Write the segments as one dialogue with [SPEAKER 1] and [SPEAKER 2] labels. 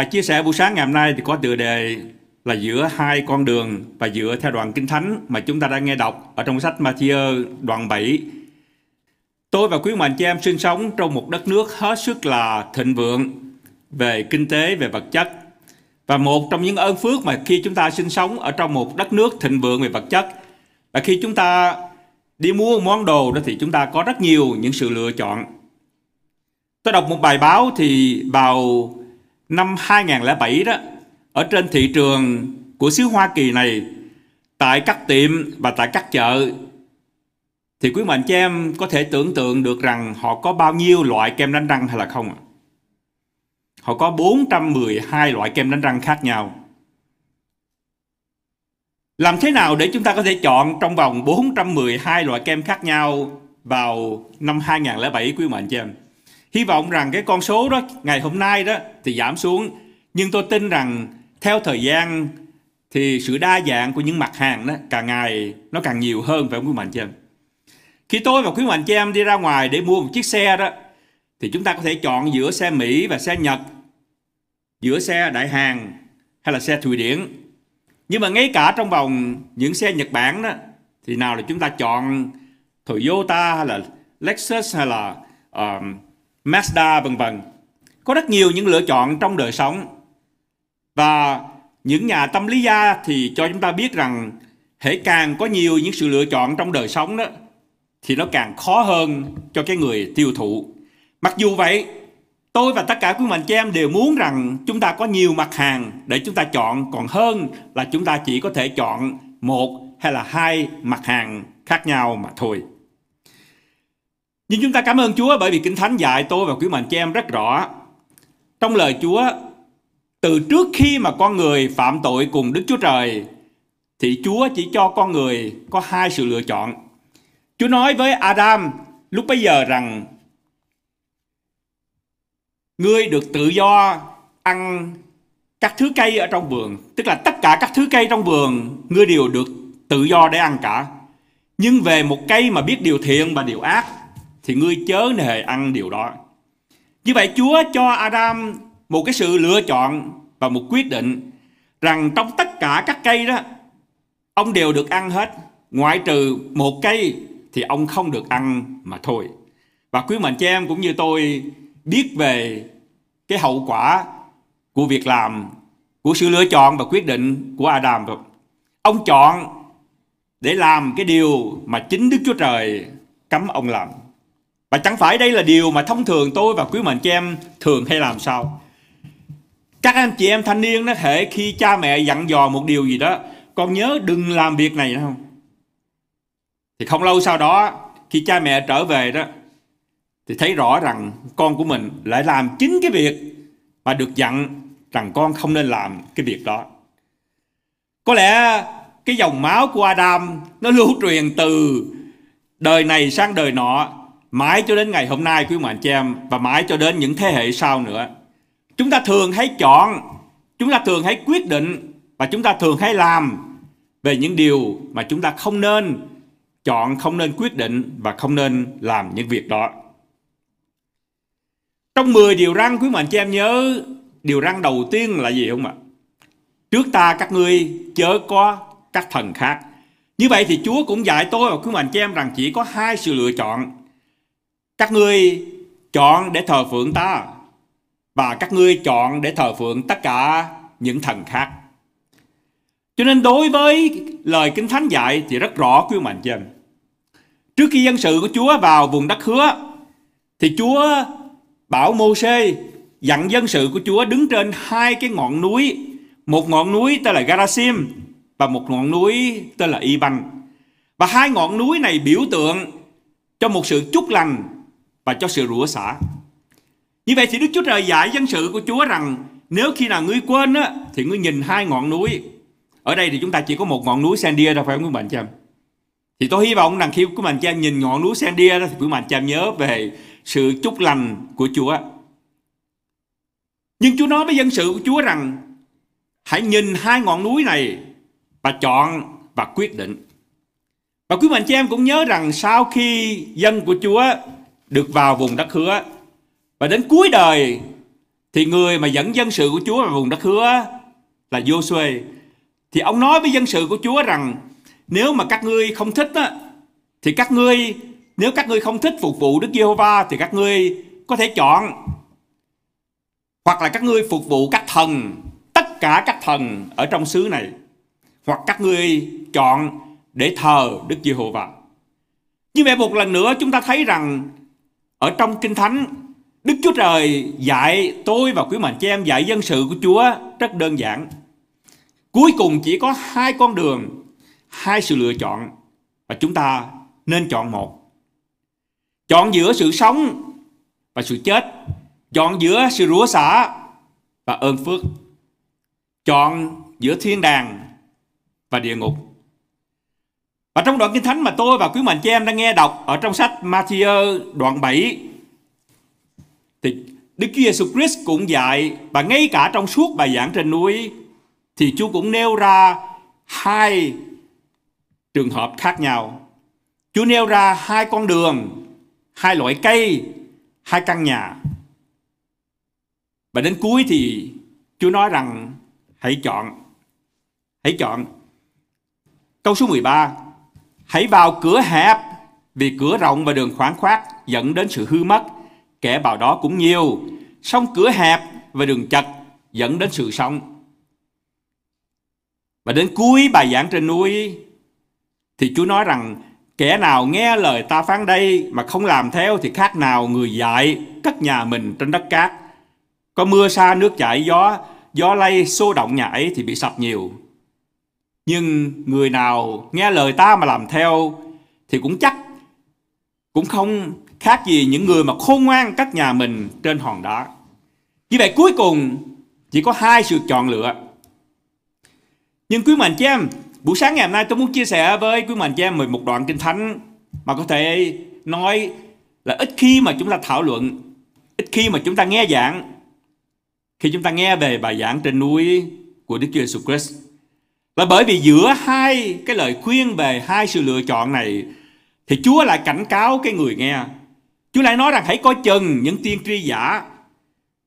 [SPEAKER 1] Bài chia sẻ buổi sáng ngày hôm nay thì có tựa đề là giữa hai con đường và dựa theo đoạn Kinh Thánh mà chúng ta đang nghe đọc ở trong sách Matthew đoạn 7. Tôi và quý mạnh chị em sinh sống trong một đất nước hết sức là thịnh vượng về kinh tế, về vật chất. Và một trong những ơn phước mà khi chúng ta sinh sống ở trong một đất nước thịnh vượng về vật chất là khi chúng ta đi mua món đồ đó thì chúng ta có rất nhiều những sự lựa chọn. Tôi đọc một bài báo thì vào năm 2007 đó, ở trên thị trường của xứ Hoa Kỳ này, tại các tiệm và tại các chợ, thì quý mệnh cho em có thể tưởng tượng được rằng họ có bao nhiêu loại kem đánh răng hay là không ạ? Họ có 412 loại kem đánh răng khác nhau. Làm thế nào để chúng ta có thể chọn trong vòng 412 loại kem khác nhau vào năm 2007 quý mệnh cho em? Hy vọng rằng cái con số đó ngày hôm nay đó thì giảm xuống. Nhưng tôi tin rằng theo thời gian thì sự đa dạng của những mặt hàng đó càng ngày nó càng nhiều hơn phải không quý mạnh chị em? Khi tôi và quý mạnh chị em đi ra ngoài để mua một chiếc xe đó thì chúng ta có thể chọn giữa xe Mỹ và xe Nhật, giữa xe Đại Hàn hay là xe Thụy Điển. Nhưng mà ngay cả trong vòng những xe Nhật Bản đó thì nào là chúng ta chọn Toyota hay là Lexus hay là um, Mazda vân vân. Có rất nhiều những lựa chọn trong đời sống. Và những nhà tâm lý gia thì cho chúng ta biết rằng hễ càng có nhiều những sự lựa chọn trong đời sống đó thì nó càng khó hơn cho cái người tiêu thụ. Mặc dù vậy, tôi và tất cả quý mạnh chị em đều muốn rằng chúng ta có nhiều mặt hàng để chúng ta chọn còn hơn là chúng ta chỉ có thể chọn một hay là hai mặt hàng khác nhau mà thôi. Nhưng chúng ta cảm ơn Chúa bởi vì Kinh Thánh dạy tôi và quý mạnh chị em rất rõ. Trong lời Chúa, từ trước khi mà con người phạm tội cùng Đức Chúa Trời, thì Chúa chỉ cho con người có hai sự lựa chọn. Chúa nói với Adam lúc bấy giờ rằng Ngươi được tự do ăn các thứ cây ở trong vườn. Tức là tất cả các thứ cây trong vườn ngươi đều được tự do để ăn cả. Nhưng về một cây mà biết điều thiện và điều ác thì ngươi chớ hề ăn điều đó. Như vậy Chúa cho Adam một cái sự lựa chọn và một quyết định rằng trong tất cả các cây đó ông đều được ăn hết ngoại trừ một cây thì ông không được ăn mà thôi. Và quý mệnh chị em cũng như tôi biết về cái hậu quả của việc làm, của sự lựa chọn và quyết định của Adam. Ông chọn để làm cái điều mà chính Đức Chúa Trời cấm ông làm. Và chẳng phải đây là điều mà thông thường tôi và quý mệnh chị em thường hay làm sao. Các anh chị em thanh niên nó thể khi cha mẹ dặn dò một điều gì đó, con nhớ đừng làm việc này không? Thì không lâu sau đó, khi cha mẹ trở về đó, thì thấy rõ rằng con của mình lại làm chính cái việc mà được dặn rằng con không nên làm cái việc đó. Có lẽ cái dòng máu của Adam nó lưu truyền từ đời này sang đời nọ mãi cho đến ngày hôm nay quý mạnh chị em và mãi cho đến những thế hệ sau nữa. Chúng ta thường hay chọn, chúng ta thường hay quyết định và chúng ta thường hay làm về những điều mà chúng ta không nên chọn, không nên quyết định và không nên làm những việc đó. Trong 10 điều răn quý mạnh chị em nhớ điều răn đầu tiên là gì không ạ? Trước ta các ngươi chớ có các thần khác. Như vậy thì Chúa cũng dạy tôi và quý mạnh chị em rằng chỉ có hai sự lựa chọn. Các ngươi chọn để thờ phượng ta và các ngươi chọn để thờ phượng tất cả những thần khác. Cho nên đối với lời Kinh Thánh dạy thì rất rõ quý mạnh chị em. Trước khi dân sự của Chúa vào vùng đất hứa thì Chúa bảo Mô-xê dặn dân sự của Chúa đứng trên hai cái ngọn núi, một ngọn núi tên là Garasim và một ngọn núi tên là Iban. Và hai ngọn núi này biểu tượng cho một sự chúc lành và cho sự rủa xả. Như vậy thì Đức Chúa Trời dạy dân sự của Chúa rằng nếu khi nào ngươi quên á, thì ngươi nhìn hai ngọn núi. Ở đây thì chúng ta chỉ có một ngọn núi Sandia đâu phải không quý bạn chăm. Thì tôi hy vọng rằng khi quý bạn chăm nhìn ngọn núi Sandia đó thì quý bạn chăm nhớ về sự chúc lành của Chúa. Nhưng Chúa nói với dân sự của Chúa rằng hãy nhìn hai ngọn núi này và chọn và quyết định. Và quý bạn chị em cũng nhớ rằng sau khi dân của Chúa được vào vùng đất hứa và đến cuối đời thì người mà dẫn dân sự của Chúa vào vùng đất hứa là Joshua thì ông nói với dân sự của Chúa rằng nếu mà các ngươi không thích á, thì các ngươi nếu các ngươi không thích phục vụ Đức Giê-hô-va thì các ngươi có thể chọn hoặc là các ngươi phục vụ các thần tất cả các thần ở trong xứ này hoặc các ngươi chọn để thờ Đức Giê-hô-va. Như vậy một lần nữa chúng ta thấy rằng ở trong Kinh Thánh Đức Chúa Trời dạy tôi và quý mạnh chị em dạy dân sự của Chúa rất đơn giản. Cuối cùng chỉ có hai con đường, hai sự lựa chọn và chúng ta nên chọn một. Chọn giữa sự sống và sự chết. Chọn giữa sự rủa xả và ơn phước. Chọn giữa thiên đàng và địa ngục. Và trong đoạn Kinh Thánh mà tôi và quý mạnh chị em đang nghe đọc ở trong sách Matthew đoạn 7 thì Đức Chúa Giêsu Christ cũng dạy và ngay cả trong suốt bài giảng trên núi thì Chúa cũng nêu ra hai trường hợp khác nhau. Chúa nêu ra hai con đường, hai loại cây, hai căn nhà. Và đến cuối thì Chúa nói rằng hãy chọn. Hãy chọn. Câu số 13. Hãy vào cửa hẹp vì cửa rộng và đường khoáng khoát dẫn đến sự hư mất kẻ vào đó cũng nhiều, song cửa hẹp và đường chật dẫn đến sự sống. Và đến cuối bài giảng trên núi thì Chúa nói rằng kẻ nào nghe lời ta phán đây mà không làm theo thì khác nào người dạy cất nhà mình trên đất cát. Có mưa xa nước chảy gió, gió lay xô động nhà ấy thì bị sập nhiều. Nhưng người nào nghe lời ta mà làm theo thì cũng chắc cũng không khác gì những người mà khôn ngoan cách nhà mình trên hòn đá. Như vậy cuối cùng chỉ có hai sự chọn lựa. Nhưng quý mạnh chị em, buổi sáng ngày hôm nay tôi muốn chia sẻ với quý mạnh chị em một đoạn kinh thánh mà có thể nói là ít khi mà chúng ta thảo luận, ít khi mà chúng ta nghe giảng, khi chúng ta nghe về bài giảng trên núi của Đức Chúa Jesus Christ và bởi vì giữa hai cái lời khuyên về hai sự lựa chọn này, thì Chúa lại cảnh cáo cái người nghe Chúa lại nói rằng hãy coi chừng những tiên tri giả.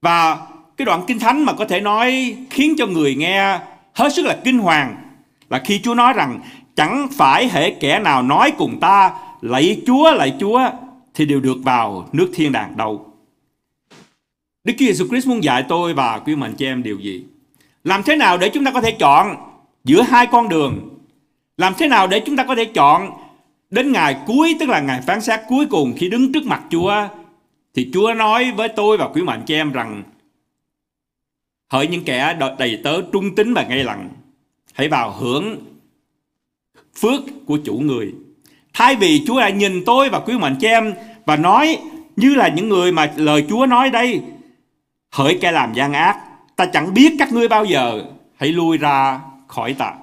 [SPEAKER 1] Và cái đoạn kinh thánh mà có thể nói khiến cho người nghe hết sức là kinh hoàng là khi Chúa nói rằng chẳng phải hệ kẻ nào nói cùng ta, lạy Chúa lạy Chúa, thì đều được vào nước thiên đàng đâu. Đức Chúa Giêsu Christ muốn dạy tôi và quý mình chị em điều gì? Làm thế nào để chúng ta có thể chọn giữa hai con đường? Làm thế nào để chúng ta có thể chọn Đến ngày cuối, tức là ngày phán xét cuối cùng khi đứng trước mặt Chúa thì Chúa nói với tôi và quý mạnh chị em rằng, hỡi những kẻ đầy tớ trung tín và ngay lặng hãy vào hưởng phước của chủ người. Thay vì Chúa lại nhìn tôi và quý mạnh chị em và nói như là những người mà lời Chúa nói đây, hỡi kẻ làm gian ác, ta chẳng biết các ngươi bao giờ, hãy lui ra khỏi ta.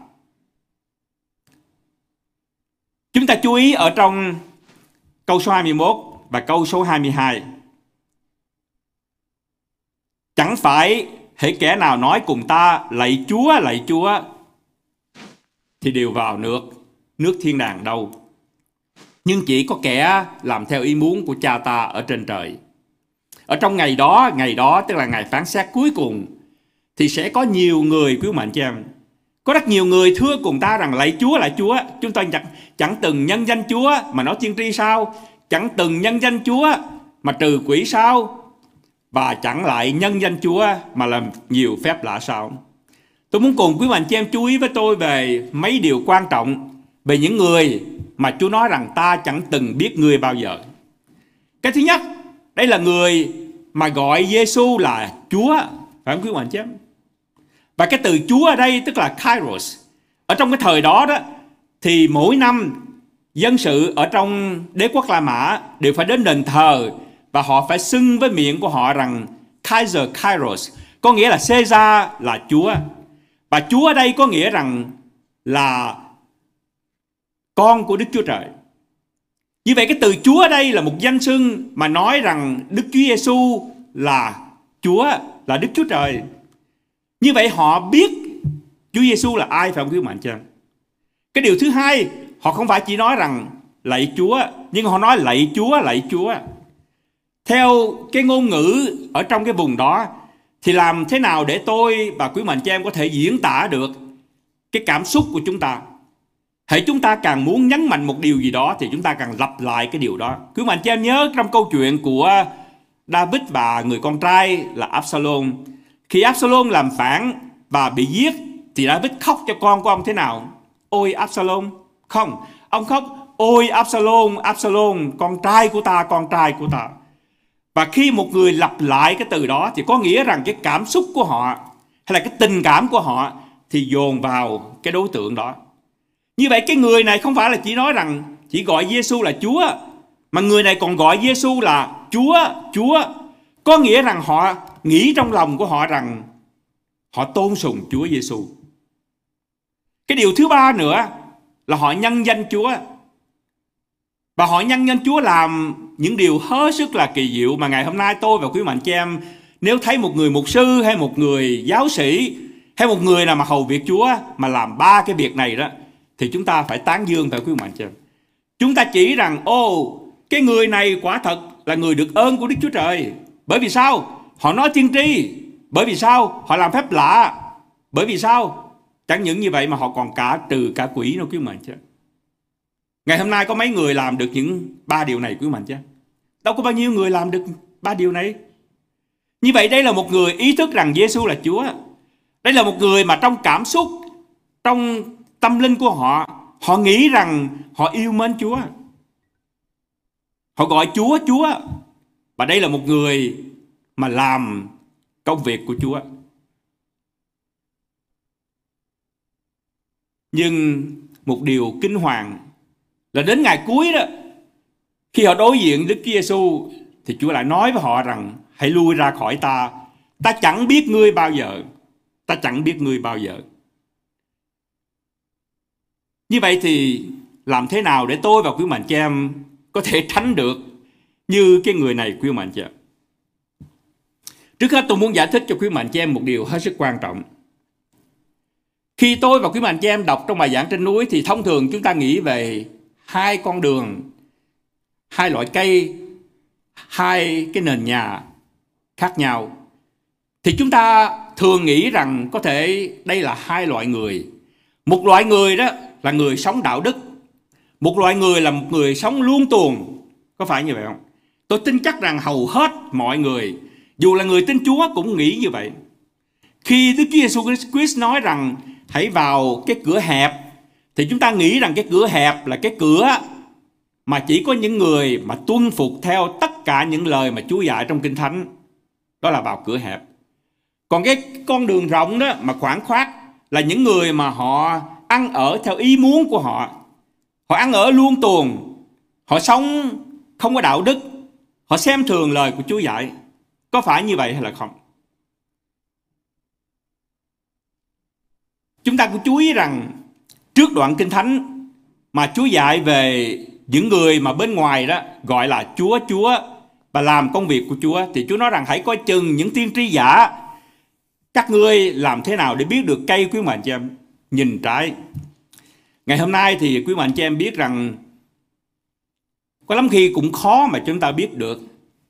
[SPEAKER 1] Chúng ta chú ý ở trong câu số 21 và câu số 22. Chẳng phải hễ kẻ nào nói cùng ta lạy Chúa, lạy Chúa thì đều vào nước, nước thiên đàng đâu. Nhưng chỉ có kẻ làm theo ý muốn của cha ta ở trên trời. Ở trong ngày đó, ngày đó tức là ngày phán xét cuối cùng thì sẽ có nhiều người quý mạnh cho em có rất nhiều người thưa cùng ta rằng lạy Chúa lạy Chúa Chúng ta chẳng, chẳng từng nhân danh Chúa mà nói tiên tri sao? Chẳng từng nhân danh Chúa mà trừ quỷ sao? Và chẳng lại nhân danh Chúa mà làm nhiều phép lạ sao? Tôi muốn cùng quý mạnh chị em chú ý với tôi về mấy điều quan trọng Về những người mà Chúa nói rằng ta chẳng từng biết người bao giờ. Cái thứ nhất Đây là người mà gọi Giêsu là Chúa. Phải không quý mạnh chị em? Và cái từ Chúa ở đây tức là Kairos. Ở trong cái thời đó đó thì mỗi năm dân sự ở trong đế quốc La Mã đều phải đến đền thờ và họ phải xưng với miệng của họ rằng Kaiser Kairos có nghĩa là Caesar là Chúa. Và Chúa ở đây có nghĩa rằng là con của Đức Chúa Trời. Như vậy cái từ Chúa ở đây là một danh xưng mà nói rằng Đức Chúa Giêsu là Chúa, là Đức Chúa Trời. Như vậy họ biết Chúa Giêsu là ai phải không quý mạnh chưa? Cái điều thứ hai, họ không phải chỉ nói rằng lạy Chúa, nhưng họ nói lạy Chúa, lạy Chúa. Theo cái ngôn ngữ ở trong cái vùng đó thì làm thế nào để tôi và quý mạnh cho em có thể diễn tả được cái cảm xúc của chúng ta hãy chúng ta càng muốn nhấn mạnh một điều gì đó thì chúng ta càng lặp lại cái điều đó quý mạnh cho em nhớ trong câu chuyện của David và người con trai là Absalom khi Absalom làm phản và bị giết thì David khóc cho con của ông thế nào ôi Absalom không ông khóc ôi Absalom Absalom con trai của ta con trai của ta và khi một người lặp lại cái từ đó thì có nghĩa rằng cái cảm xúc của họ hay là cái tình cảm của họ thì dồn vào cái đối tượng đó. Như vậy cái người này không phải là chỉ nói rằng chỉ gọi Giêsu là Chúa mà người này còn gọi Giêsu là Chúa, Chúa. Có nghĩa rằng họ nghĩ trong lòng của họ rằng họ tôn sùng Chúa Giêsu. Cái điều thứ ba nữa là họ nhân danh Chúa. Và họ nhân danh Chúa làm những điều hết sức là kỳ diệu mà ngày hôm nay tôi và quý mạnh chị em, nếu thấy một người mục sư hay một người giáo sĩ hay một người nào mà hầu việc Chúa mà làm ba cái việc này đó, thì chúng ta phải tán dương phải quý mạnh chị em. Chúng ta chỉ rằng ô cái người này quả thật là người được ơn của Đức Chúa Trời. Bởi vì sao? Họ nói tiên tri. Bởi vì sao? Họ làm phép lạ. Bởi vì sao? Chẳng những như vậy mà họ còn cả trừ cả quỷ nữa quý mạnh chứ. Ngày hôm nay có mấy người làm được những ba điều này quý mạnh chứ? Đâu có bao nhiêu người làm được ba điều này. Như vậy đây là một người ý thức rằng Giêsu là Chúa. Đây là một người mà trong cảm xúc, trong tâm linh của họ, họ nghĩ rằng họ yêu mến Chúa. Họ gọi Chúa Chúa. Và đây là một người mà làm công việc của Chúa. Nhưng một điều kinh hoàng là đến ngày cuối đó, khi họ đối diện Đức Chúa Giêsu thì Chúa lại nói với họ rằng, hãy lui ra khỏi ta. Ta chẳng biết ngươi bao giờ. Ta chẳng biết ngươi bao giờ. Như vậy thì làm thế nào để tôi và quý mạnh chị em có thể tránh được như cái người này quý mạnh chị em. Trước hết tôi muốn giải thích cho quý mạnh chị em một điều hết sức quan trọng. Khi tôi và quý mạnh chị em đọc trong bài giảng trên núi thì thông thường chúng ta nghĩ về hai con đường, hai loại cây, hai cái nền nhà khác nhau. Thì chúng ta thường nghĩ rằng có thể đây là hai loại người. Một loại người đó là người sống đạo đức, một loại người là một người sống luôn tuồng. Có phải như vậy không? Tôi tin chắc rằng hầu hết mọi người dù là người tin chúa cũng nghĩ như vậy khi đức chúa giêsu christ nói rằng hãy vào cái cửa hẹp thì chúng ta nghĩ rằng cái cửa hẹp là cái cửa mà chỉ có những người mà tuân phục theo tất cả những lời mà Chúa dạy trong Kinh Thánh đó là vào cửa hẹp. Còn cái con đường rộng đó mà khoảng khoát là những người mà họ ăn ở theo ý muốn của họ. Họ ăn ở luôn tuồng, họ sống không có đạo đức, họ xem thường lời của Chúa dạy. Có phải như vậy hay là không? Chúng ta cũng chú ý rằng trước đoạn Kinh Thánh mà Chúa dạy về những người mà bên ngoài đó gọi là Chúa Chúa và làm công việc của Chúa, thì Chúa nói rằng hãy coi chừng những tiên tri giả, các ngươi làm thế nào để biết được cây quý mạnh chị em nhìn trái ngày hôm nay thì quý mạnh chị em biết rằng có lắm khi cũng khó mà chúng ta biết được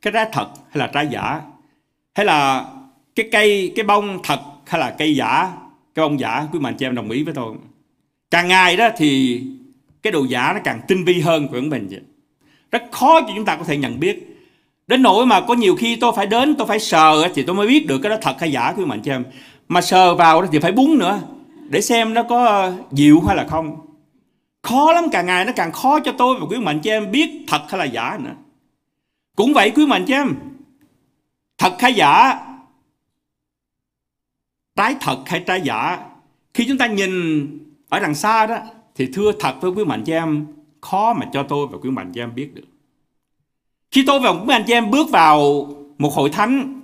[SPEAKER 1] cái trái thật hay là trái giả hay là cái cây, cái bông thật hay là cây giả? Cái bông giả, quý mạnh chị em đồng ý với tôi. Càng ngày đó thì cái đồ giả nó càng tinh vi hơn của mình vậy. rất khó cho chúng ta có thể nhận biết. Đến nỗi mà có nhiều khi tôi phải đến, tôi phải sờ thì tôi mới biết được cái đó thật hay giả, quý mạnh cho em. Mà sờ vào thì phải búng nữa, để xem nó có dịu hay là không. Khó lắm, càng ngày nó càng khó cho tôi và quý mạnh cho em biết thật hay là giả nữa. Cũng vậy, quý mạnh cho em thật hay giả? Trái thật hay trái giả? Khi chúng ta nhìn ở đằng xa đó, thì thưa thật với quý mạnh cho em, khó mà cho tôi và quý mạnh cho em biết được. Khi tôi và quý mạnh cho em bước vào một hội thánh,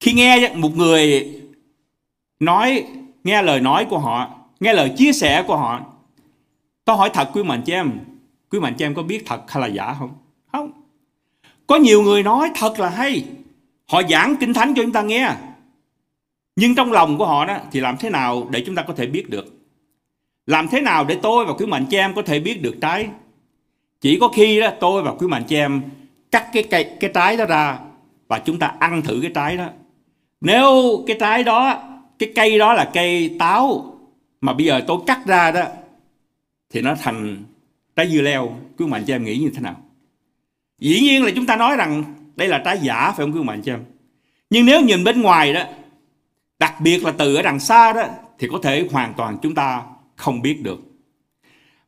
[SPEAKER 1] khi nghe một người nói, nghe lời nói của họ, nghe lời chia sẻ của họ, tôi hỏi thật quý mạnh cho em, quý mạnh cho em có biết thật hay là giả không? Có nhiều người nói thật là hay họ giảng kinh thánh cho chúng ta nghe nhưng trong lòng của họ đó thì làm thế nào để chúng ta có thể biết được? Làm thế nào để tôi và quý mạnh chị em có thể biết được trái? Chỉ có khi đó tôi và quý mạnh chị em cắt cái cây cái trái đó ra và chúng ta ăn thử cái trái đó. Nếu cái trái đó, cái cây đó là cây táo mà bây giờ tôi cắt ra đó thì nó thành trái dưa leo. Quý mạnh cho em nghĩ như thế nào? Dĩ nhiên là chúng ta nói rằng đây là trái giả phải không quý bạn cho em? Nhưng nếu nhìn bên ngoài đó, đặc biệt là từ ở đằng xa đó thì có thể hoàn toàn chúng ta không biết được.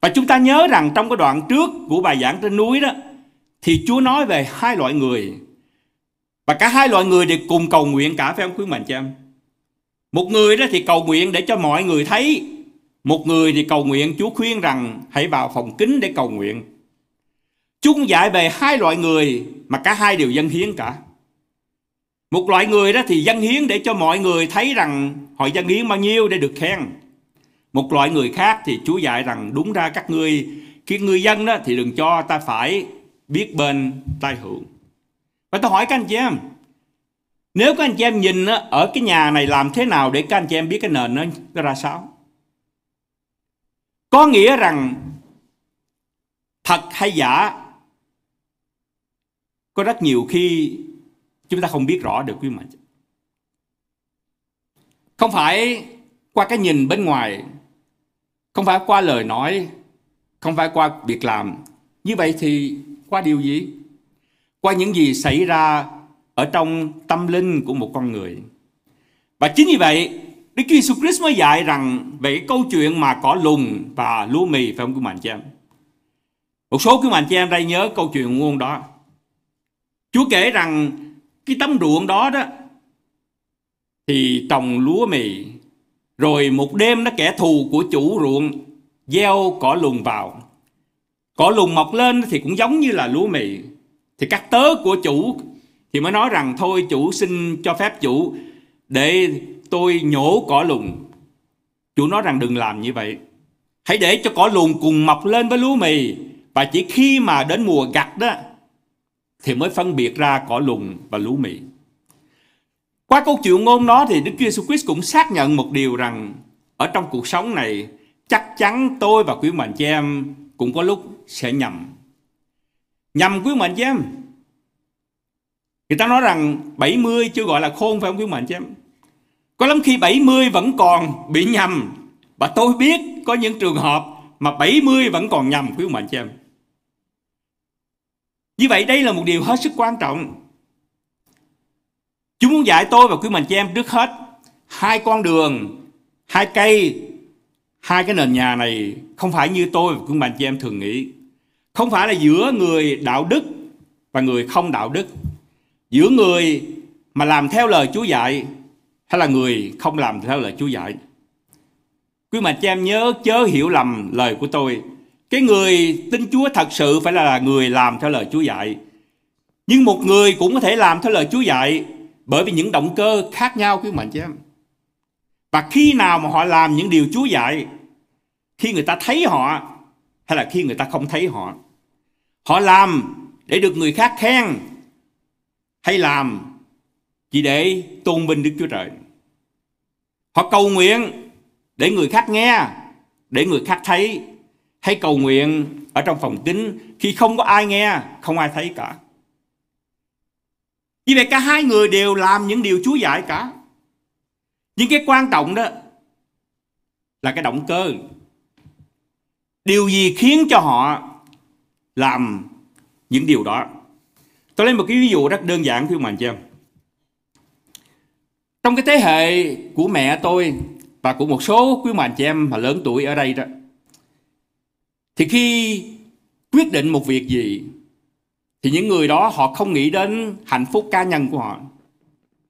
[SPEAKER 1] Và chúng ta nhớ rằng trong cái đoạn trước của bài giảng trên núi đó thì Chúa nói về hai loại người. Và cả hai loại người đều cùng cầu nguyện cả phải không quý mạnh cho em? Một người đó thì cầu nguyện để cho mọi người thấy. Một người thì cầu nguyện Chúa khuyên rằng hãy vào phòng kính để cầu nguyện chung dạy về hai loại người mà cả hai đều dân hiến cả. Một loại người đó thì dân hiến để cho mọi người thấy rằng họ dân hiến bao nhiêu để được khen. Một loại người khác thì Chúa dạy rằng đúng ra các ngươi, khi người dân đó thì đừng cho ta phải biết bên tai hưởng. Và tôi hỏi các anh chị em, nếu các anh chị em nhìn ở cái nhà này làm thế nào để các anh chị em biết cái nền nó, nó ra sao? Có nghĩa rằng thật hay giả có rất nhiều khi chúng ta không biết rõ được quý mạnh. Không phải qua cái nhìn bên ngoài, không phải qua lời nói, không phải qua việc làm. Như vậy thì qua điều gì? Qua những gì xảy ra ở trong tâm linh của một con người. Và chính vì vậy, Đức Chúa Jesus Christ mới dạy rằng về cái câu chuyện mà cỏ lùng và lúa mì phải không quý mạnh chị em? Một số quý mạnh chị em đây nhớ câu chuyện nguồn đó. Chúa kể rằng cái tấm ruộng đó đó thì trồng lúa mì. Rồi một đêm nó kẻ thù của chủ ruộng gieo cỏ lùn vào. Cỏ lùn mọc lên thì cũng giống như là lúa mì. Thì các tớ của chủ thì mới nói rằng thôi chủ xin cho phép chủ để tôi nhổ cỏ lùn, chủ nói rằng đừng làm như vậy. Hãy để cho cỏ lùn cùng mọc lên với lúa mì. Và chỉ khi mà đến mùa gặt đó thì mới phân biệt ra cỏ lùn và lúa mì qua câu chuyện ngôn đó thì Đức Chúa Jesus Christ cũng xác nhận một điều rằng ở trong cuộc sống này, chắc chắn tôi và quý mạnh chị em cũng có lúc sẽ nhầm. Nhầm quý mạnh chị em. Người ta nói rằng 70 chưa gọi là khôn phải không quý mạnh chị em? Có lắm khi 70 vẫn còn bị nhầm. Và tôi biết có những trường hợp mà 70 vẫn còn nhầm quý mạnh chị em. Như vậy đây là một điều hết sức quan trọng. Chúng muốn dạy tôi và quý mình chị em trước hết hai con đường, hai cây, hai cái nền nhà này không phải như tôi và quý mình chị em thường nghĩ. Không phải là giữa người đạo đức và người không đạo đức. Giữa người mà làm theo lời Chúa dạy hay là người không làm theo lời Chúa dạy. Quý mình cho em nhớ chớ hiểu lầm lời của tôi. Cái người tin Chúa thật sự phải là người làm theo lời Chúa dạy. Nhưng một người cũng có thể làm theo lời Chúa dạy bởi vì những động cơ khác nhau quý mạnh chứ em. Và khi nào mà họ làm những điều Chúa dạy, khi người ta thấy họ hay là khi người ta không thấy họ. Họ làm để được người khác khen hay làm chỉ để tôn vinh Đức Chúa Trời. Họ cầu nguyện để người khác nghe, để người khác thấy hay cầu nguyện ở trong phòng kính khi không có ai nghe, không ai thấy cả. Vì vậy cả hai người đều làm những điều Chúa dạy cả. Nhưng cái quan trọng đó là cái động cơ. Điều gì khiến cho họ làm những điều đó? Tôi lấy một cái ví dụ rất đơn giản thưa bạn chị em. Trong cái thế hệ của mẹ tôi và của một số quý bạn chị em mà lớn tuổi ở đây đó thì khi quyết định một việc gì, thì những người đó họ không nghĩ đến hạnh phúc cá nhân của họ.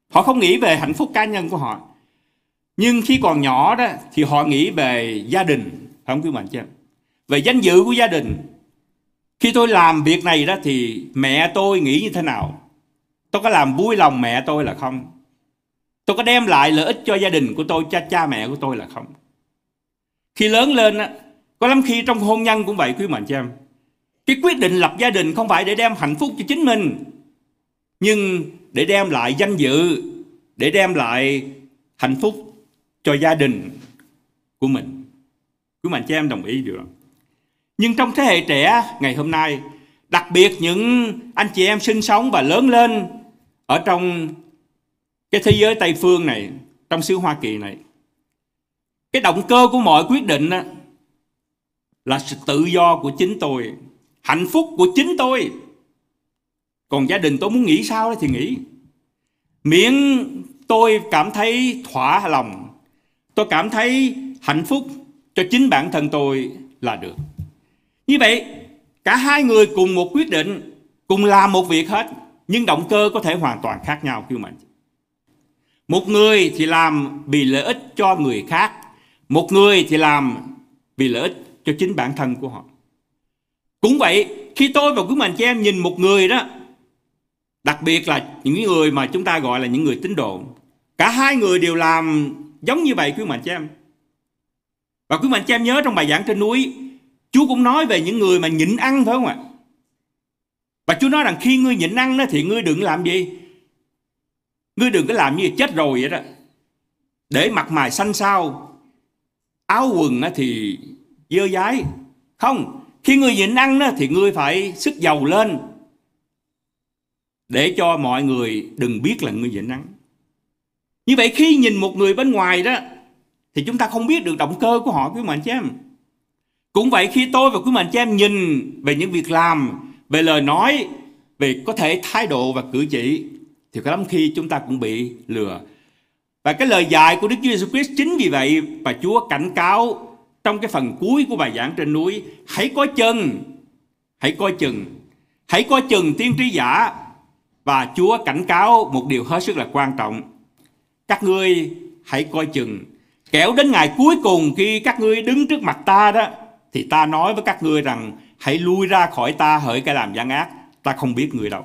[SPEAKER 1] Họ không nghĩ về hạnh phúc cá nhân của họ. Nhưng khi còn nhỏ đó, thì họ nghĩ về gia đình, phải không quý mạnh chứ về danh dự của gia đình. Khi tôi làm việc này đó, thì mẹ tôi nghĩ như thế nào? Tôi có làm vui lòng mẹ tôi là không? Tôi có đem lại lợi ích cho gia đình của tôi, cho cha mẹ của tôi là không? Khi lớn lên có lắm khi trong hôn nhân cũng vậy quý mạnh cho em. Cái quyết định lập gia đình không phải để đem hạnh phúc cho chính mình nhưng để đem lại danh dự để đem lại hạnh phúc cho gia đình của mình. Quý mạnh cho em đồng ý được nhưng trong thế hệ trẻ ngày hôm nay đặc biệt những anh chị em sinh sống và lớn lên ở trong cái thế giới Tây phương này, trong xứ Hoa Kỳ này, cái động cơ của mọi quyết định đó, là sự tự do của chính tôi, hạnh phúc của chính tôi. Còn gia đình tôi muốn nghĩ sao thì nghĩ. Miễn tôi cảm thấy thỏa lòng, tôi cảm thấy hạnh phúc cho chính bản thân tôi là được. Như vậy, cả hai người cùng một quyết định, cùng làm một việc hết, nhưng động cơ có thể hoàn toàn khác nhau kêu mạnh. Một người thì làm vì lợi ích cho người khác, một người thì làm vì lợi ích cho chính bản thân của họ. Cũng vậy, khi tôi và quý mạnh chị em nhìn một người đó, đặc biệt là những người mà chúng ta gọi là những người tín đồ, cả hai người đều làm giống như vậy quý mạnh chị em. Và quý mạnh chị em nhớ trong bài giảng trên núi, Chúa cũng nói về những người mà nhịn ăn phải không ạ? Và Chúa nói rằng khi ngươi nhịn ăn đó thì ngươi đừng làm gì? Ngươi đừng có làm như chết rồi vậy đó. Để mặt mày xanh xao, áo quần thì dơ dái. Không, khi người nhịn ăn đó thì ngươi phải sức giàu lên để cho mọi người đừng biết là ngươi nhịn ăn. Như vậy khi nhìn một người bên ngoài đó thì chúng ta không biết được động cơ của họ quý mạnh chị em. Cũng vậy khi tôi và quý mạnh chị em nhìn về những việc làm, về lời nói, về có thể thái độ và cử chỉ thì có lắm khi chúng ta cũng bị lừa. Và cái lời dạy của Đức Chúa Jesus Christ chính vì vậy và Chúa cảnh cáo trong cái phần cuối của bài giảng trên núi, hãy có chân hãy coi chừng, hãy coi chừng tiên tri giả và Chúa cảnh cáo một điều hết sức là quan trọng. Các ngươi hãy coi chừng. Kẻo đến ngày cuối cùng khi các ngươi đứng trước mặt ta đó, thì ta nói với các ngươi rằng, hãy lui ra khỏi ta hỡi cái làm gian ác. Ta không biết người đâu.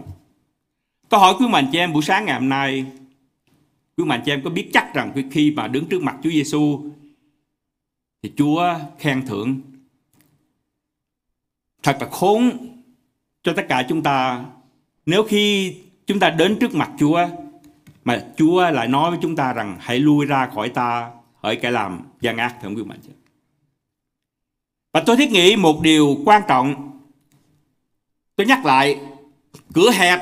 [SPEAKER 1] Câu hỏi quý mạnh chị em, buổi sáng ngày hôm nay, quý mạnh chị em có biết chắc rằng khi mà đứng trước mặt Chúa Giêsu thì Chúa khen thưởng. Thật là khốn cho tất cả chúng ta. Nếu khi chúng ta đến trước mặt Chúa, mà Chúa lại nói với chúng ta rằng, hãy lui ra khỏi ta, hỡi kẻ làm gian ác. Thì không biết mạnh chứ. Và tôi thiết nghĩ một điều quan trọng. Tôi nhắc lại, cửa hẹp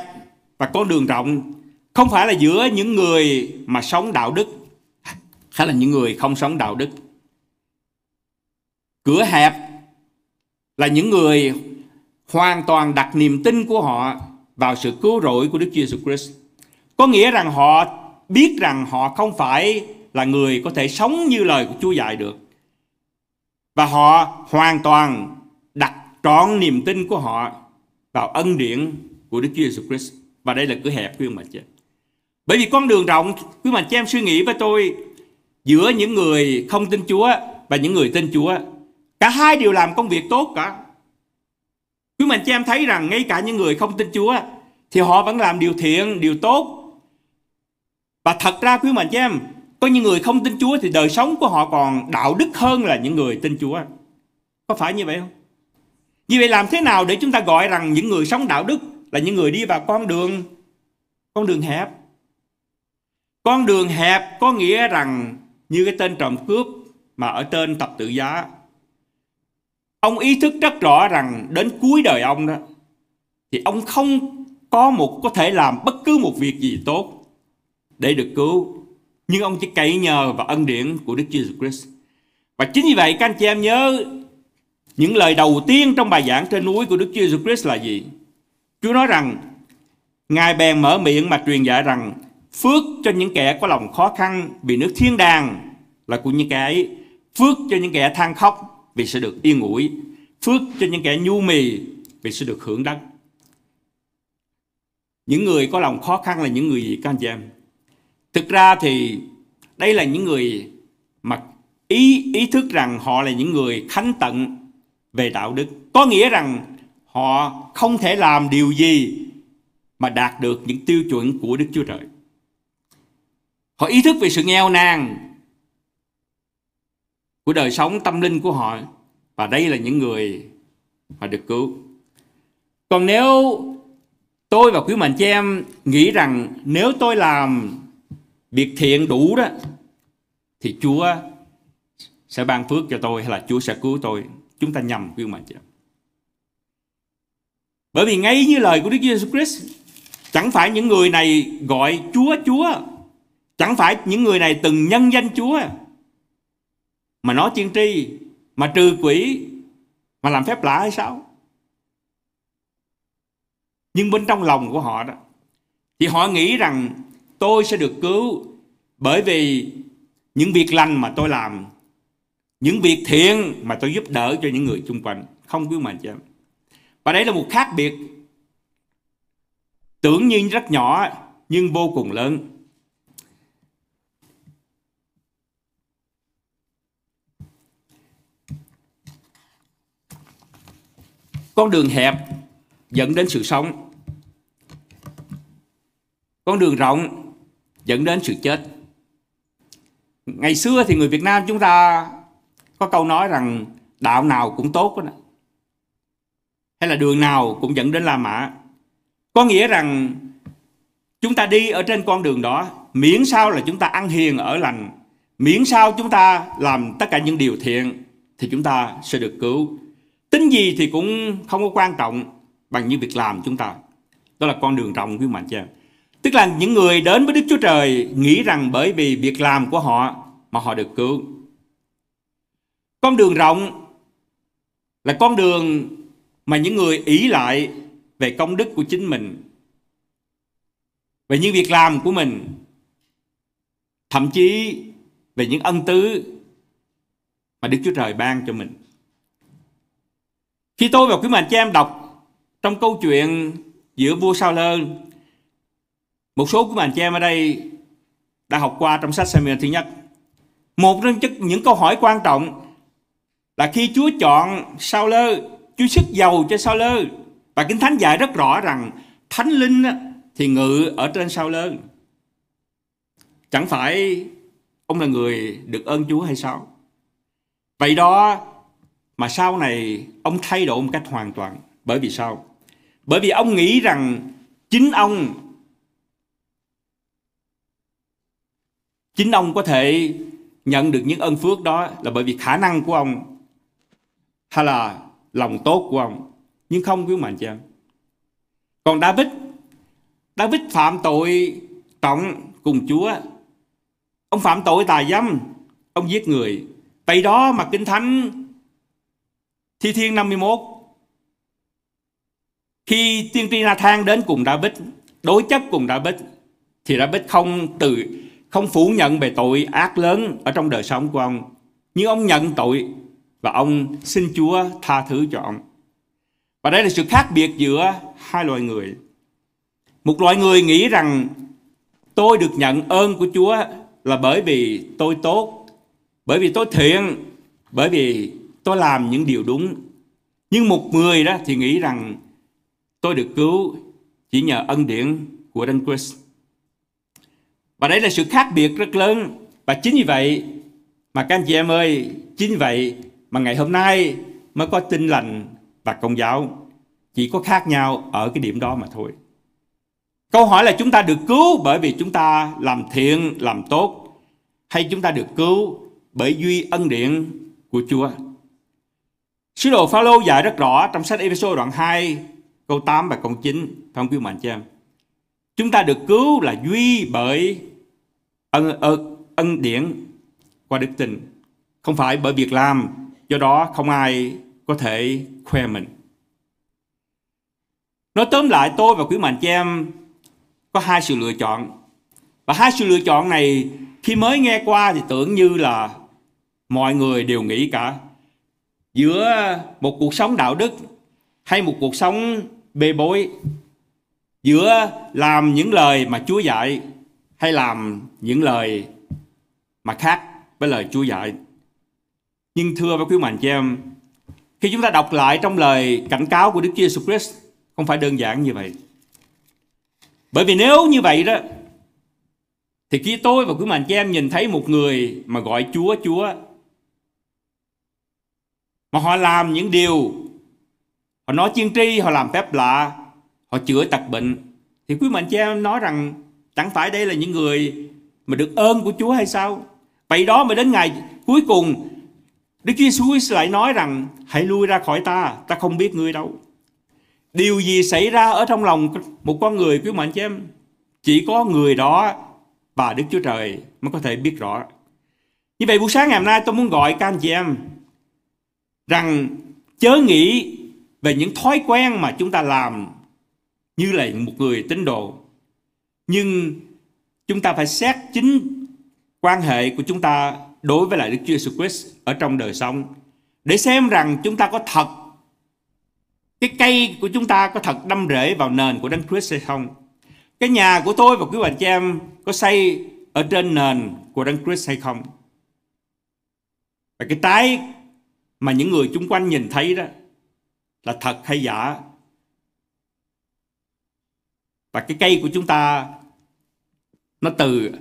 [SPEAKER 1] và con đường rộng không phải là giữa những người mà sống đạo đức. Hay là những người không sống đạo đức cửa hẹp là những người hoàn toàn đặt niềm tin của họ vào sự cứu rỗi của Đức Chúa Jesus Christ. Có nghĩa rằng họ biết rằng họ không phải là người có thể sống như lời của Chúa dạy được. Và họ hoàn toàn đặt trọn niềm tin của họ vào ân điển của Đức Chúa Jesus Christ. Và đây là cửa hẹp quý ông bà chị Bởi vì con đường rộng, quý bà chị em suy nghĩ với tôi, giữa những người không tin Chúa và những người tin Chúa Cả hai đều làm công việc tốt cả. Quý mình chị em thấy rằng ngay cả những người không tin Chúa thì họ vẫn làm điều thiện, điều tốt. Và thật ra quý mình chị em, có những người không tin Chúa thì đời sống của họ còn đạo đức hơn là những người tin Chúa. Có phải như vậy không? Như vậy làm thế nào để chúng ta gọi rằng những người sống đạo đức là những người đi vào con đường con đường hẹp? Con đường hẹp có nghĩa rằng như cái tên trộm cướp mà ở trên tập tự giá Ông ý thức rất rõ rằng đến cuối đời ông đó, thì ông không có một, có thể làm bất cứ một việc gì tốt để được cứu. Nhưng ông chỉ cậy nhờ vào ân điển của Đức Jesus Christ. Và chính vì vậy, các anh chị em nhớ, những lời đầu tiên trong bài giảng trên núi của Đức Chúa Jesus Christ là gì? Chúa nói rằng, Ngài bèn mở miệng mà truyền dạy rằng, phước cho những kẻ có lòng khó khăn vì nước thiên đàng là của những kẻ ấy. Phước cho những kẻ than khóc vì sẽ được yên ủi, phước cho những kẻ nhu mì vì sẽ được hưởng đắc. Những người có lòng khó khăn là những người gì các anh chị em? Thực ra thì đây là những người mà ý ý thức rằng họ là những người khánh tận về đạo đức. Có nghĩa rằng họ không thể làm điều gì mà đạt được những tiêu chuẩn của Đức Chúa Trời. Họ ý thức về sự nghèo nàn của đời sống tâm linh của họ và đây là những người mà được cứu còn nếu tôi và quý mạnh chị em nghĩ rằng nếu tôi làm việc thiện đủ đó, thì Chúa sẽ ban phước cho tôi hay là Chúa sẽ cứu tôi chúng ta nhầm, quý mạnh chị em bởi vì ngay như lời của Đức Giêsu Christ, Chẳng phải những người này gọi Chúa Chúa. Chẳng phải những người này từng nhân danh Chúa. Mà nói tiên tri, mà trừ quỷ, mà làm phép lạ hay sao? Nhưng bên trong lòng của họ đó, thì họ nghĩ rằng tôi sẽ được cứu bởi vì những việc lành mà tôi làm, những việc thiện mà tôi giúp đỡ cho những người xung quanh, không quý mà chị em. Và đây là một khác biệt tưởng như rất nhỏ nhưng vô cùng lớn. Con đường hẹp dẫn đến sự sống. Con đường rộng dẫn đến sự chết. Ngày xưa thì người Việt Nam chúng ta có câu nói rằng đạo nào cũng tốt đó. Hay là đường nào cũng dẫn đến La Mã. Có nghĩa rằng chúng ta đi ở trên con đường đó, miễn sao là chúng ta ăn hiền ở lành, miễn sao chúng ta làm tất cả những điều thiện, thì chúng ta sẽ được cứu tính gì thì cũng không có quan trọng bằng những việc làm chúng ta. Đó là con đường rộng quý mạnh cha tức là những người đến với đức chúa trời nghĩ rằng bởi vì việc làm của họ mà họ được cứu. Con đường rộng là con đường mà những người ý lại về công đức của chính mình, về những việc làm của mình, thậm chí về những ân tứ mà Đức Chúa Trời ban cho mình. Khi tôi và quý mạnh chị em đọc trong câu chuyện giữa vua Sao Lơ, một số quý mạnh chị em ở đây đã học qua trong sách Samuel thứ nhất. Một trong những câu hỏi quan trọng là khi Chúa chọn Sao Lơ, Chúa sức giàu cho Sao Lơ và Kinh Thánh dạy rất rõ rằng Thánh Linh thì ngự ở trên sao lơ, Chẳng phải ông là người được ơn Chúa hay sao? Vậy đó mà sau này ông thay đổi một cách hoàn toàn. Bởi vì sao? Bởi vì ông nghĩ rằng chính ông chính ông có thể nhận được những ơn phước đó là bởi vì khả năng của ông hay là lòng tốt của ông nhưng không quý mạnh em. còn David David phạm tội trọng cùng Chúa. Ông phạm tội tà dâm, ông giết người. tại đó mà Kinh Thánh Thi Thiên 51 khi tiên tri Nathan đến cùng David, đối chất cùng David thì David không từ không phủ nhận về tội ác lớn ở trong đời sống của ông, nhưng ông nhận tội và ông xin Chúa tha thứ cho ông. Và đây là sự khác biệt giữa hai loài người. Một loại người nghĩ rằng tôi được nhận ơn của Chúa là bởi vì tôi tốt, bởi vì tôi thiện, bởi vì tôi làm những điều đúng. Nhưng một người đó thì nghĩ rằng tôi được cứu chỉ nhờ ân điển của Đấng Christ. Và đấy là sự khác biệt rất lớn. Và chính vì vậy mà các anh chị em ơi, chính vì vậy mà ngày hôm nay mới có tin lành và công giáo. Chỉ có khác nhau ở cái điểm đó mà thôi. Câu hỏi là chúng ta được cứu bởi vì chúng ta làm thiện, làm tốt hay chúng ta được cứu bởi duy ân điển của Chúa. Sứ đồ Phaolô dạy rất rõ trong sách Ephesos đoạn 2 câu 8 và câu 9 phải không quý mạnh cho em? Chúng ta được cứu là duy bởi ân, ân, ân điển qua đức tin, không phải bởi việc làm, do đó không ai có thể khoe mình. Nói tóm lại tôi và quý mạnh cho em có hai sự lựa chọn. Và hai sự lựa chọn này khi mới nghe qua thì tưởng như là mọi người đều nghĩ cả. Giữa một cuộc sống đạo đức hay một cuộc sống bê bối. Giữa làm những lời mà Chúa dạy hay làm những lời mà khác với lời Chúa dạy. Nhưng thưa với quý mạnh chị em, khi chúng ta đọc lại trong lời cảnh cáo của Đức Chúa Jesus Christ không phải đơn giản như vậy. Bởi vì nếu như vậy đó thì khi tôi và quý mạnh chị em nhìn thấy một người mà gọi Chúa Chúa mà họ làm những điều họ nói chiên tri, họ làm phép lạ, họ chữa tật bệnh thì quý mệnh chị em nói rằng chẳng phải đây là những người mà được ơn của Chúa hay sao? Vậy đó mà đến ngày cuối cùng Đức Chúa Jesus lại nói rằng hãy lui ra khỏi ta, ta không biết ngươi đâu. điều gì xảy ra ở trong lòng một con người quý mệnh chị em chỉ có người đó và Đức Chúa Trời mới có thể biết rõ. Như vậy buổi sáng ngày hôm nay tôi muốn gọi các anh chị em rằng chớ nghĩ về những thói quen mà chúng ta làm như là một người tín đồ. Nhưng chúng ta phải xét chính quan hệ của chúng ta đối với lại Đức Chúa Jesus Christ ở trong đời sống để xem rằng chúng ta có thật, cái cây của chúng ta có thật đâm rễ vào nền của Đấng Christ hay không. Cái nhà của tôi và quý bạn chị em có xây ở trên nền của Đấng Christ hay không. Và cái tái mà những người chung quanh nhìn thấy đó là thật hay giả. Và cái cây của chúng ta nó từ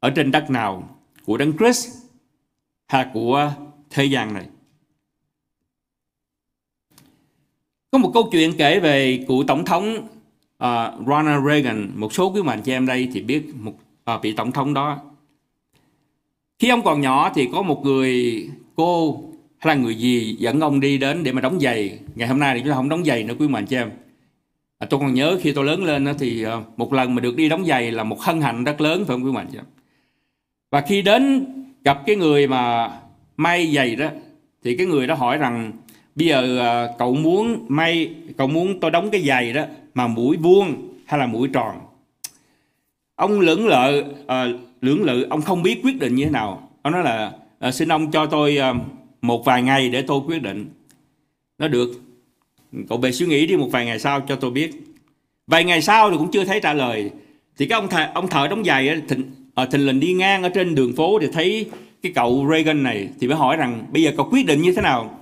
[SPEAKER 1] ở trên đất nào của Đấng Christ hay của thế gian này. Có một câu chuyện kể về cựu tổng thống uh, Ronald Reagan. Một số quý bạn chị em đây thì biết một uh, vị tổng thống đó. Khi ông còn nhỏ thì có một người cô hay là người gì dẫn ông đi đến để mà đóng giày. Ngày hôm nay thì chúng ta không đóng giày nữa quý mạnh cho em. À, tôi còn nhớ khi tôi lớn lên thì à, một lần mà được đi đóng giày là một hân hạnh rất lớn phải không quý mạnh cho em. Và khi đến gặp cái người mà may giày đó thì cái người đó hỏi rằng bây giờ à, cậu muốn may cậu muốn tôi đóng cái giày đó mà mũi vuông hay là mũi tròn ông lưỡng lự à, lưỡng lự ông không biết quyết định như thế nào ông nói là à, xin ông cho tôi à, một vài ngày để tôi quyết định. Nó được. Cậu về suy nghĩ đi một vài ngày sau cho tôi biết. Vài ngày sau thì cũng chưa thấy trả lời. Thì cái ông thợ ông thợ đóng giày thình, ở ờ, thình lình đi ngang ở trên đường phố thì thấy cái cậu Reagan này thì mới hỏi rằng bây giờ cậu quyết định như thế nào?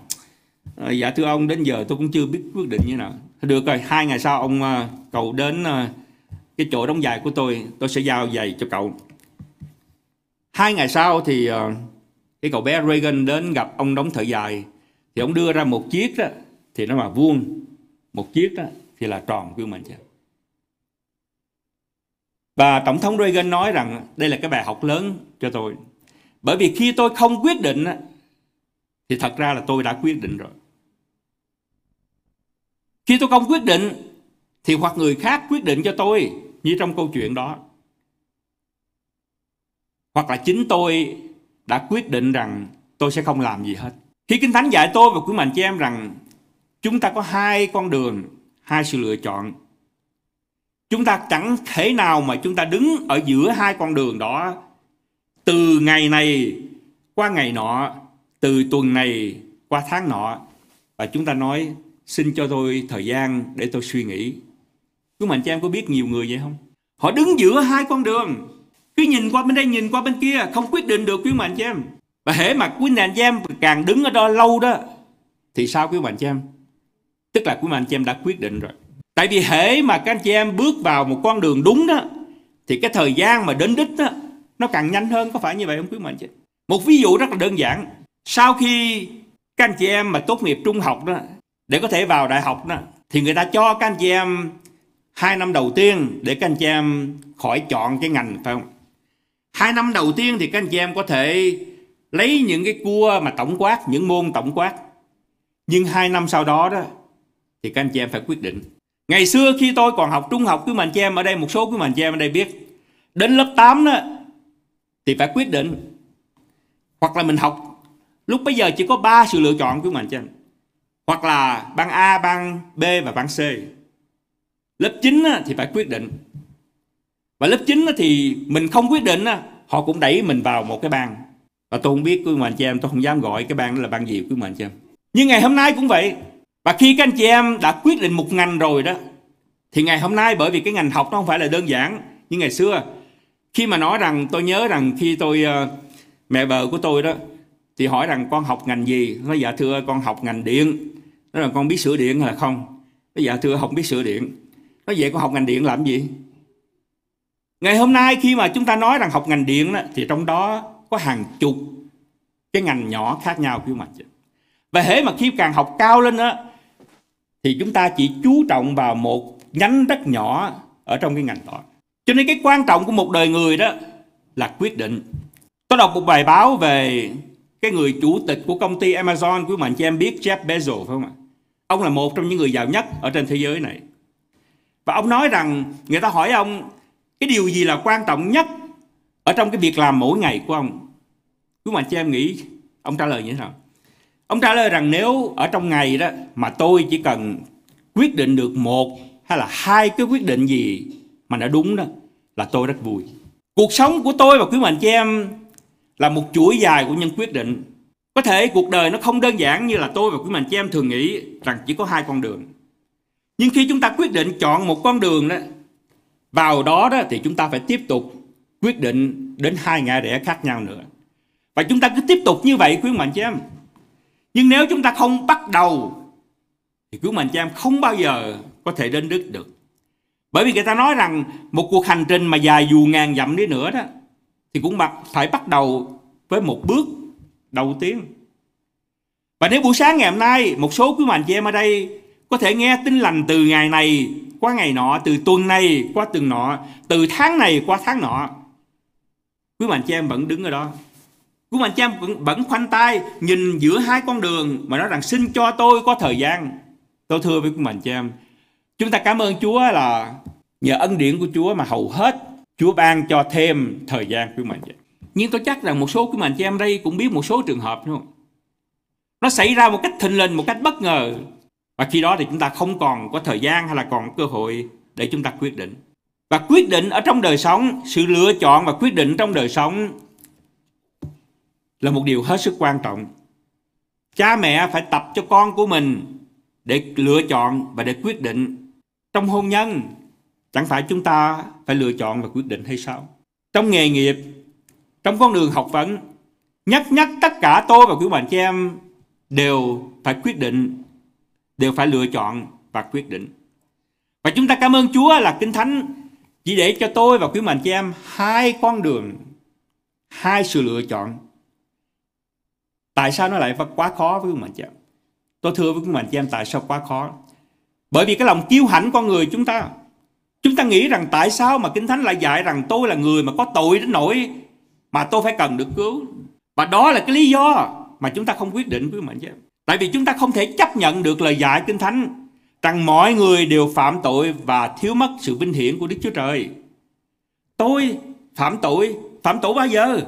[SPEAKER 1] À, dạ thưa ông đến giờ tôi cũng chưa biết quyết định như nào. Được rồi hai ngày sau ông ờ, cậu đến cái chỗ đóng giày của tôi tôi sẽ giao giày cho cậu. Hai ngày sau thì uh, cái cậu bé Reagan đến gặp ông đóng thợ dài, thì ông đưa ra một chiếc đó thì nó là vuông, một chiếc đó thì là tròn của mình chứ. Và tổng thống Reagan nói rằng đây là cái bài học lớn cho tôi. Bởi vì khi tôi không quyết định thì thật ra là tôi đã quyết định rồi. Khi tôi không quyết định, thì hoặc người khác quyết định cho tôi như trong câu chuyện đó. Hoặc là chính tôi đã quyết định rằng tôi sẽ không làm gì hết. Khi Kinh Thánh dạy tôi và quý mạnh chị em rằng chúng ta có hai con đường, hai sự lựa chọn. Chúng ta chẳng thể nào mà chúng ta đứng ở giữa hai con đường đó từ ngày này qua ngày nọ, từ tuần này qua tháng nọ và chúng ta nói xin cho tôi thời gian để tôi suy nghĩ. Quý mạnh chị em có biết nhiều người vậy không? Họ đứng giữa hai con đường. Cứ nhìn qua bên đây, nhìn qua bên kia, không quyết định được, quý mạnh chị em. Và hễ mà quý mạnh chị em càng đứng ở đó lâu đó, thì sao quý mạnh chị em? Tức là quý mạnh chị em đã quyết định rồi. Tại vì hễ mà các anh chị em bước vào một con đường đúng đó, thì cái thời gian mà đến đích đó, nó càng nhanh hơn, có phải như vậy không quý mạnh chị? Một ví dụ rất là đơn giản. Sau khi các anh chị em mà tốt nghiệp trung học đó, để có thể vào đại học đó, thì người ta cho các anh chị em hai năm đầu tiên để các anh chị em khỏi chọn cái ngành, phải không hai năm đầu tiên thì các anh chị em có thể lấy những cái cua mà tổng quát những môn tổng quát nhưng hai năm sau đó đó thì các anh chị em phải quyết định ngày xưa khi tôi còn học trung học quý mạnh chị em ở đây một số quý mạnh chị em ở đây biết đến lớp 8 đó thì phải quyết định hoặc là mình học lúc bây giờ chỉ có ba sự lựa chọn quý mạnh chị em hoặc là ban A, ban B và ban C. Lớp 9 thì phải quyết định. Và lớp 9 thì mình không quyết định, họ cũng đẩy mình vào một cái ban. Và tôi không biết quý mệnh chị em, tôi không dám gọi cái ban đó là ban gì quý mệnh chị em. Nhưng ngày hôm nay cũng vậy. Và khi các anh chị em đã quyết định một ngành rồi đó, thì ngày hôm nay bởi vì cái ngành học nó không phải là đơn giản như ngày xưa. Khi mà nói rằng tôi nhớ rằng khi tôi ờ, mẹ vợ của tôi đó thì hỏi rằng con học ngành gì nó dạ thưa con học ngành điện nó là con biết sửa điện hay là không nó dạ thưa không biết sửa điện nó vậy con học ngành điện làm gì ngày hôm nay khi mà chúng ta nói rằng học ngành điện đó, thì trong đó có hàng chục cái ngành nhỏ khác nhau quý chị và hễ mà khi càng học cao lên đó thì chúng ta chỉ chú trọng vào một nhánh rất nhỏ ở trong cái ngành đó. Cho nên cái quan trọng của một đời người đó là quyết định. Tôi đọc một bài báo về cái người chủ tịch của công ty Amazon quý mạnh chị em biết Jeff Bezos phải không ạ? Ông là một trong những người giàu nhất ở trên thế giới này. Và ông nói rằng người ta hỏi ông cái điều gì là quan trọng nhất ở trong cái việc làm mỗi ngày của ông. Quý mà chị em nghĩ ông trả lời như thế nào? Ông trả lời rằng nếu ở trong ngày đó mà tôi chỉ cần quyết định được một hay là hai cái quyết định gì mà đã đúng đó là tôi rất vui. Cuộc sống của tôi và quý mạnh chị em là một chuỗi dài của những quyết định. Có thể cuộc đời nó không đơn giản như là tôi và quý mạnh chị em thường nghĩ rằng chỉ có hai con đường. Nhưng khi chúng ta quyết định chọn một con đường đó, vào đó đó thì chúng ta phải tiếp tục quyết định đến hai ngã rẽ khác nhau nữa. Và chúng ta cứ tiếp tục như vậy, quý mạnh chị em. Nhưng nếu chúng ta không bắt đầu, thì quý mạnh chị em không bao giờ có thể đến đích được. Bởi vì người ta nói rằng một cuộc hành trình mà dài dù ngàn dặm đi nữa đó, thì cũng phải bắt đầu với một bước đầu tiên. Và nếu buổi sáng ngày hôm nay, một số quý mạnh chị em ở đây có thể nghe tin lành từ ngày này qua ngày nọ, từ tuần này qua tuần nọ, từ tháng này qua tháng nọ. Quý mạnh chị em vẫn đứng ở đó. Quý mạnh chị em vẫn, vẫn khoanh tay nhìn giữa hai con đường mà nói rằng xin cho tôi có thời gian. Tôi thưa với quý mạnh chị em, chúng ta cảm ơn Chúa là nhờ ân điển của Chúa mà hầu hết Chúa ban cho thêm thời gian quý mạnh chị em. Nhưng tôi chắc rằng một số quý mạnh chị em đây cũng biết một số trường hợp đúng không? Nó xảy ra một cách thình lình, một cách bất ngờ và khi đó thì chúng ta không còn có thời gian hay là còn cơ hội để chúng ta quyết định. Và quyết định ở trong đời sống, sự lựa chọn và quyết định trong đời sống là một điều hết sức quan trọng. Cha mẹ phải tập cho con của mình để lựa chọn và để quyết định. Trong hôn nhân, chẳng phải chúng ta phải lựa chọn và quyết định hay sao? Trong nghề nghiệp, trong con đường học vấn, nhất nhất tất cả tôi và quý bạn chị em đều phải quyết định đều phải lựa chọn và quyết định. Và chúng ta cảm ơn Chúa là Kinh Thánh chỉ để cho tôi và quý mạnh chị em hai con đường, hai sự lựa chọn. Tại sao nó lại quá khó với quý mạnh chị em? Tôi thưa với quý mạnh chị em tại sao quá khó? Bởi vì cái lòng kiêu hãnh con người chúng ta. Chúng ta nghĩ rằng tại sao mà Kinh Thánh lại dạy rằng tôi là người mà có tội đến nỗi mà tôi phải cần được cứu. Và đó là cái lý do mà chúng ta không quyết định với mạnh chị em. Tại vì chúng ta không thể chấp nhận được lời dạy Kinh Thánh rằng mọi người đều phạm tội và thiếu mất sự vinh hiển của Đức Chúa Trời. Tôi phạm tội, phạm tội bao giờ?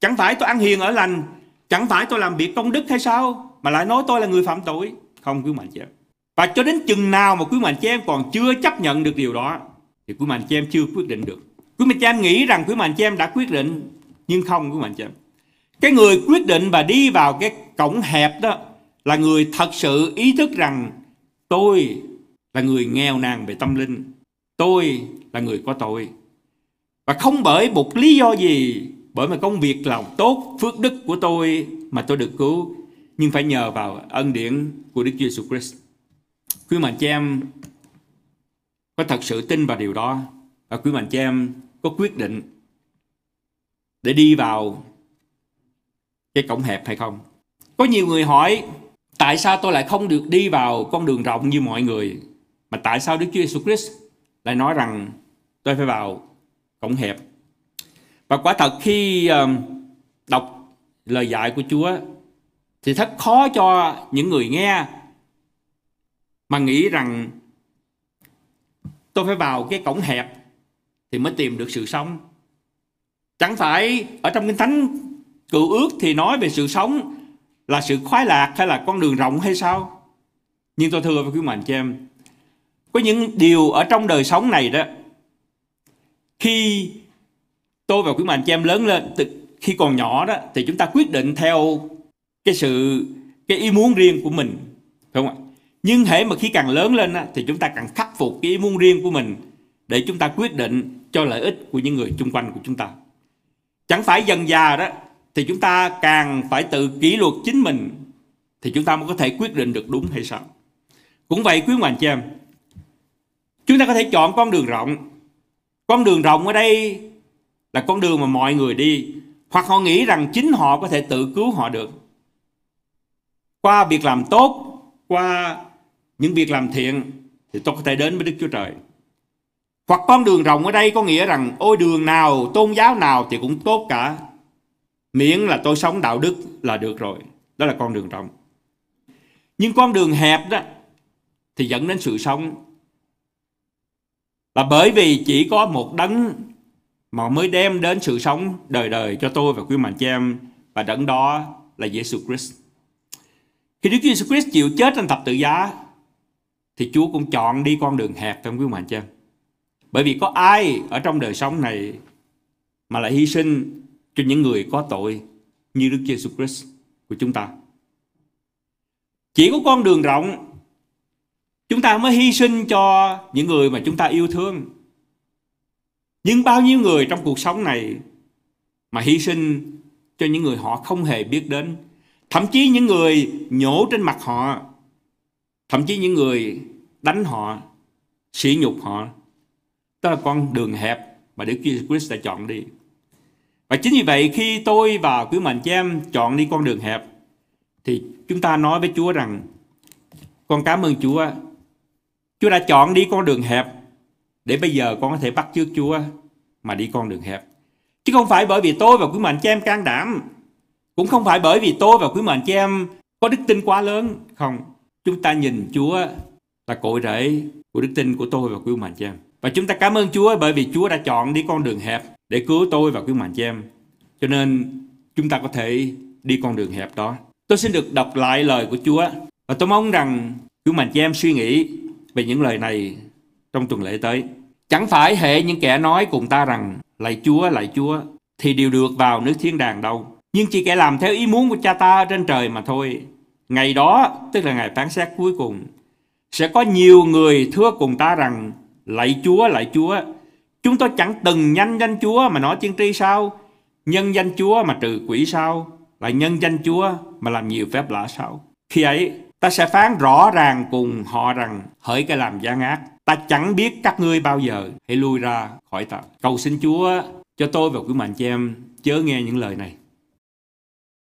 [SPEAKER 1] Chẳng phải tôi ăn hiền ở lành, chẳng phải tôi làm việc công đức hay sao? Mà lại nói tôi là người phạm tội. Không quý mạnh chị em. Và cho đến chừng nào mà quý mạnh chị em còn chưa chấp nhận được điều đó, thì quý mạnh chị em chưa quyết định được. Quý mạnh chị em nghĩ rằng quý mạnh chị em đã quyết định, nhưng không quý mạnh chị em. Cái người quyết định và đi vào cái cổng hẹp đó là người thật sự ý thức rằng tôi là người nghèo nàn về tâm linh. Tôi là người có tội. Và không bởi một lý do gì, bởi một công việc làm tốt, phước đức của tôi mà tôi được cứu, nhưng phải nhờ vào ân điển của Đức Giêsu Christ. Quý mạnh chị em có thật sự tin vào điều đó và quý mạnh chị em có quyết định để đi vào cái cổng hẹp hay không? Có nhiều người hỏi, tại sao tôi lại không được đi vào con đường rộng như mọi người mà tại sao Đức Chúa Jesus Christ lại nói rằng tôi phải vào cổng hẹp. Và quả thật khi đọc lời dạy của Chúa thì thật khó cho những người nghe mà nghĩ rằng tôi phải vào cái cổng hẹp thì mới tìm được sự sống. Chẳng phải ở trong Kinh Thánh Cựu ước thì nói về sự sống là sự khoái lạc hay là con đường rộng hay sao? Nhưng tôi thưa với quý mạnh chị em, có những điều ở trong đời sống này đó, khi tôi và quý mạnh chị em lớn lên, từ khi còn nhỏ đó, thì chúng ta quyết định theo cái sự, cái ý muốn riêng của mình, phải không ạ? Nhưng hễ mà khi càng lớn lên á, thì chúng ta càng khắc phục cái ý muốn riêng của mình để chúng ta quyết định cho lợi ích của những người chung quanh của chúng ta. Chẳng phải dần già đó thì chúng ta càng phải tự kỷ luật chính mình thì chúng ta mới có thể quyết định được đúng hay sao. Cũng vậy quý hoàng chị em, chúng ta có thể chọn con đường rộng. Con đường rộng ở đây là con đường mà mọi người đi hoặc họ nghĩ rằng chính họ có thể tự cứu họ được. Qua việc làm tốt, qua những việc làm thiện thì tôi có thể đến với Đức Chúa Trời. Hoặc con đường rộng ở đây có nghĩa rằng ôi đường nào, tôn giáo nào thì cũng tốt cả. Miễn là tôi sống đạo đức là được rồi. Đó là con đường rộng. Nhưng con đường hẹp đó thì dẫn đến sự sống. Là bởi vì chỉ có một đấng mà mới đem đến sự sống đời đời cho tôi và quý mạnh chị em và đấng đó là Giêsu Christ. Khi Đức Giêsu Christ chịu chết trên thập tự giá, thì Chúa cũng chọn đi con đường hẹp trong quý mạnh chị em. Bởi vì có ai ở trong đời sống này mà lại hy sinh cho những người có tội như Đức Giêsu Christ của chúng ta. Chỉ có con đường rộng chúng ta mới hy sinh cho những người mà chúng ta yêu thương. Nhưng bao nhiêu người trong cuộc sống này mà hy sinh cho những người họ không hề biết đến. Thậm chí những người nhổ trên mặt họ, thậm chí những người đánh họ, sỉ nhục họ. Đó là con đường hẹp mà Đức Chúa Christ đã chọn đi. Và chính vì vậy khi tôi và quý mạnh chị em chọn đi con đường hẹp thì chúng ta nói với Chúa rằng con cảm ơn Chúa. Chúa đã chọn đi con đường hẹp để bây giờ con có thể bắt chước Chúa mà đi con đường hẹp. Chứ không phải bởi vì tôi và quý mạnh chị em can đảm. Cũng không phải bởi vì tôi và quý mạnh chị em có đức tin quá lớn. Không, chúng ta nhìn Chúa là cội rễ của đức tin của tôi và quý mạnh chị em. Và chúng ta cảm ơn Chúa bởi vì Chúa đã chọn đi con đường hẹp để cứu tôi và quý mạnh chị em. Cho nên chúng ta có thể đi con đường hẹp đó. Tôi xin được đọc lại lời của Chúa và tôi mong rằng quý mạnh chị em suy nghĩ về những lời này trong tuần lễ tới. Chẳng phải hệ những kẻ nói cùng ta rằng lạy Chúa, lạy Chúa thì đều được vào nước thiên đàng đâu. Nhưng chỉ kẻ làm theo ý muốn của cha ta trên trời mà thôi. Ngày đó, tức là ngày phán xét cuối cùng, sẽ có nhiều người thưa cùng ta rằng lạy Chúa, lạy Chúa, chúng tôi chẳng từng nhanh danh Chúa mà nói tiên tri sao? Nhân danh Chúa mà trừ quỷ sao? Lại nhân danh Chúa mà làm nhiều phép lạ sao? Khi ấy, ta sẽ phán rõ ràng cùng họ rằng hỡi cái làm gian ác ta chẳng biết các ngươi bao giờ hãy lui ra khỏi ta cầu xin chúa cho tôi và quý mạnh chị em chớ nghe những lời này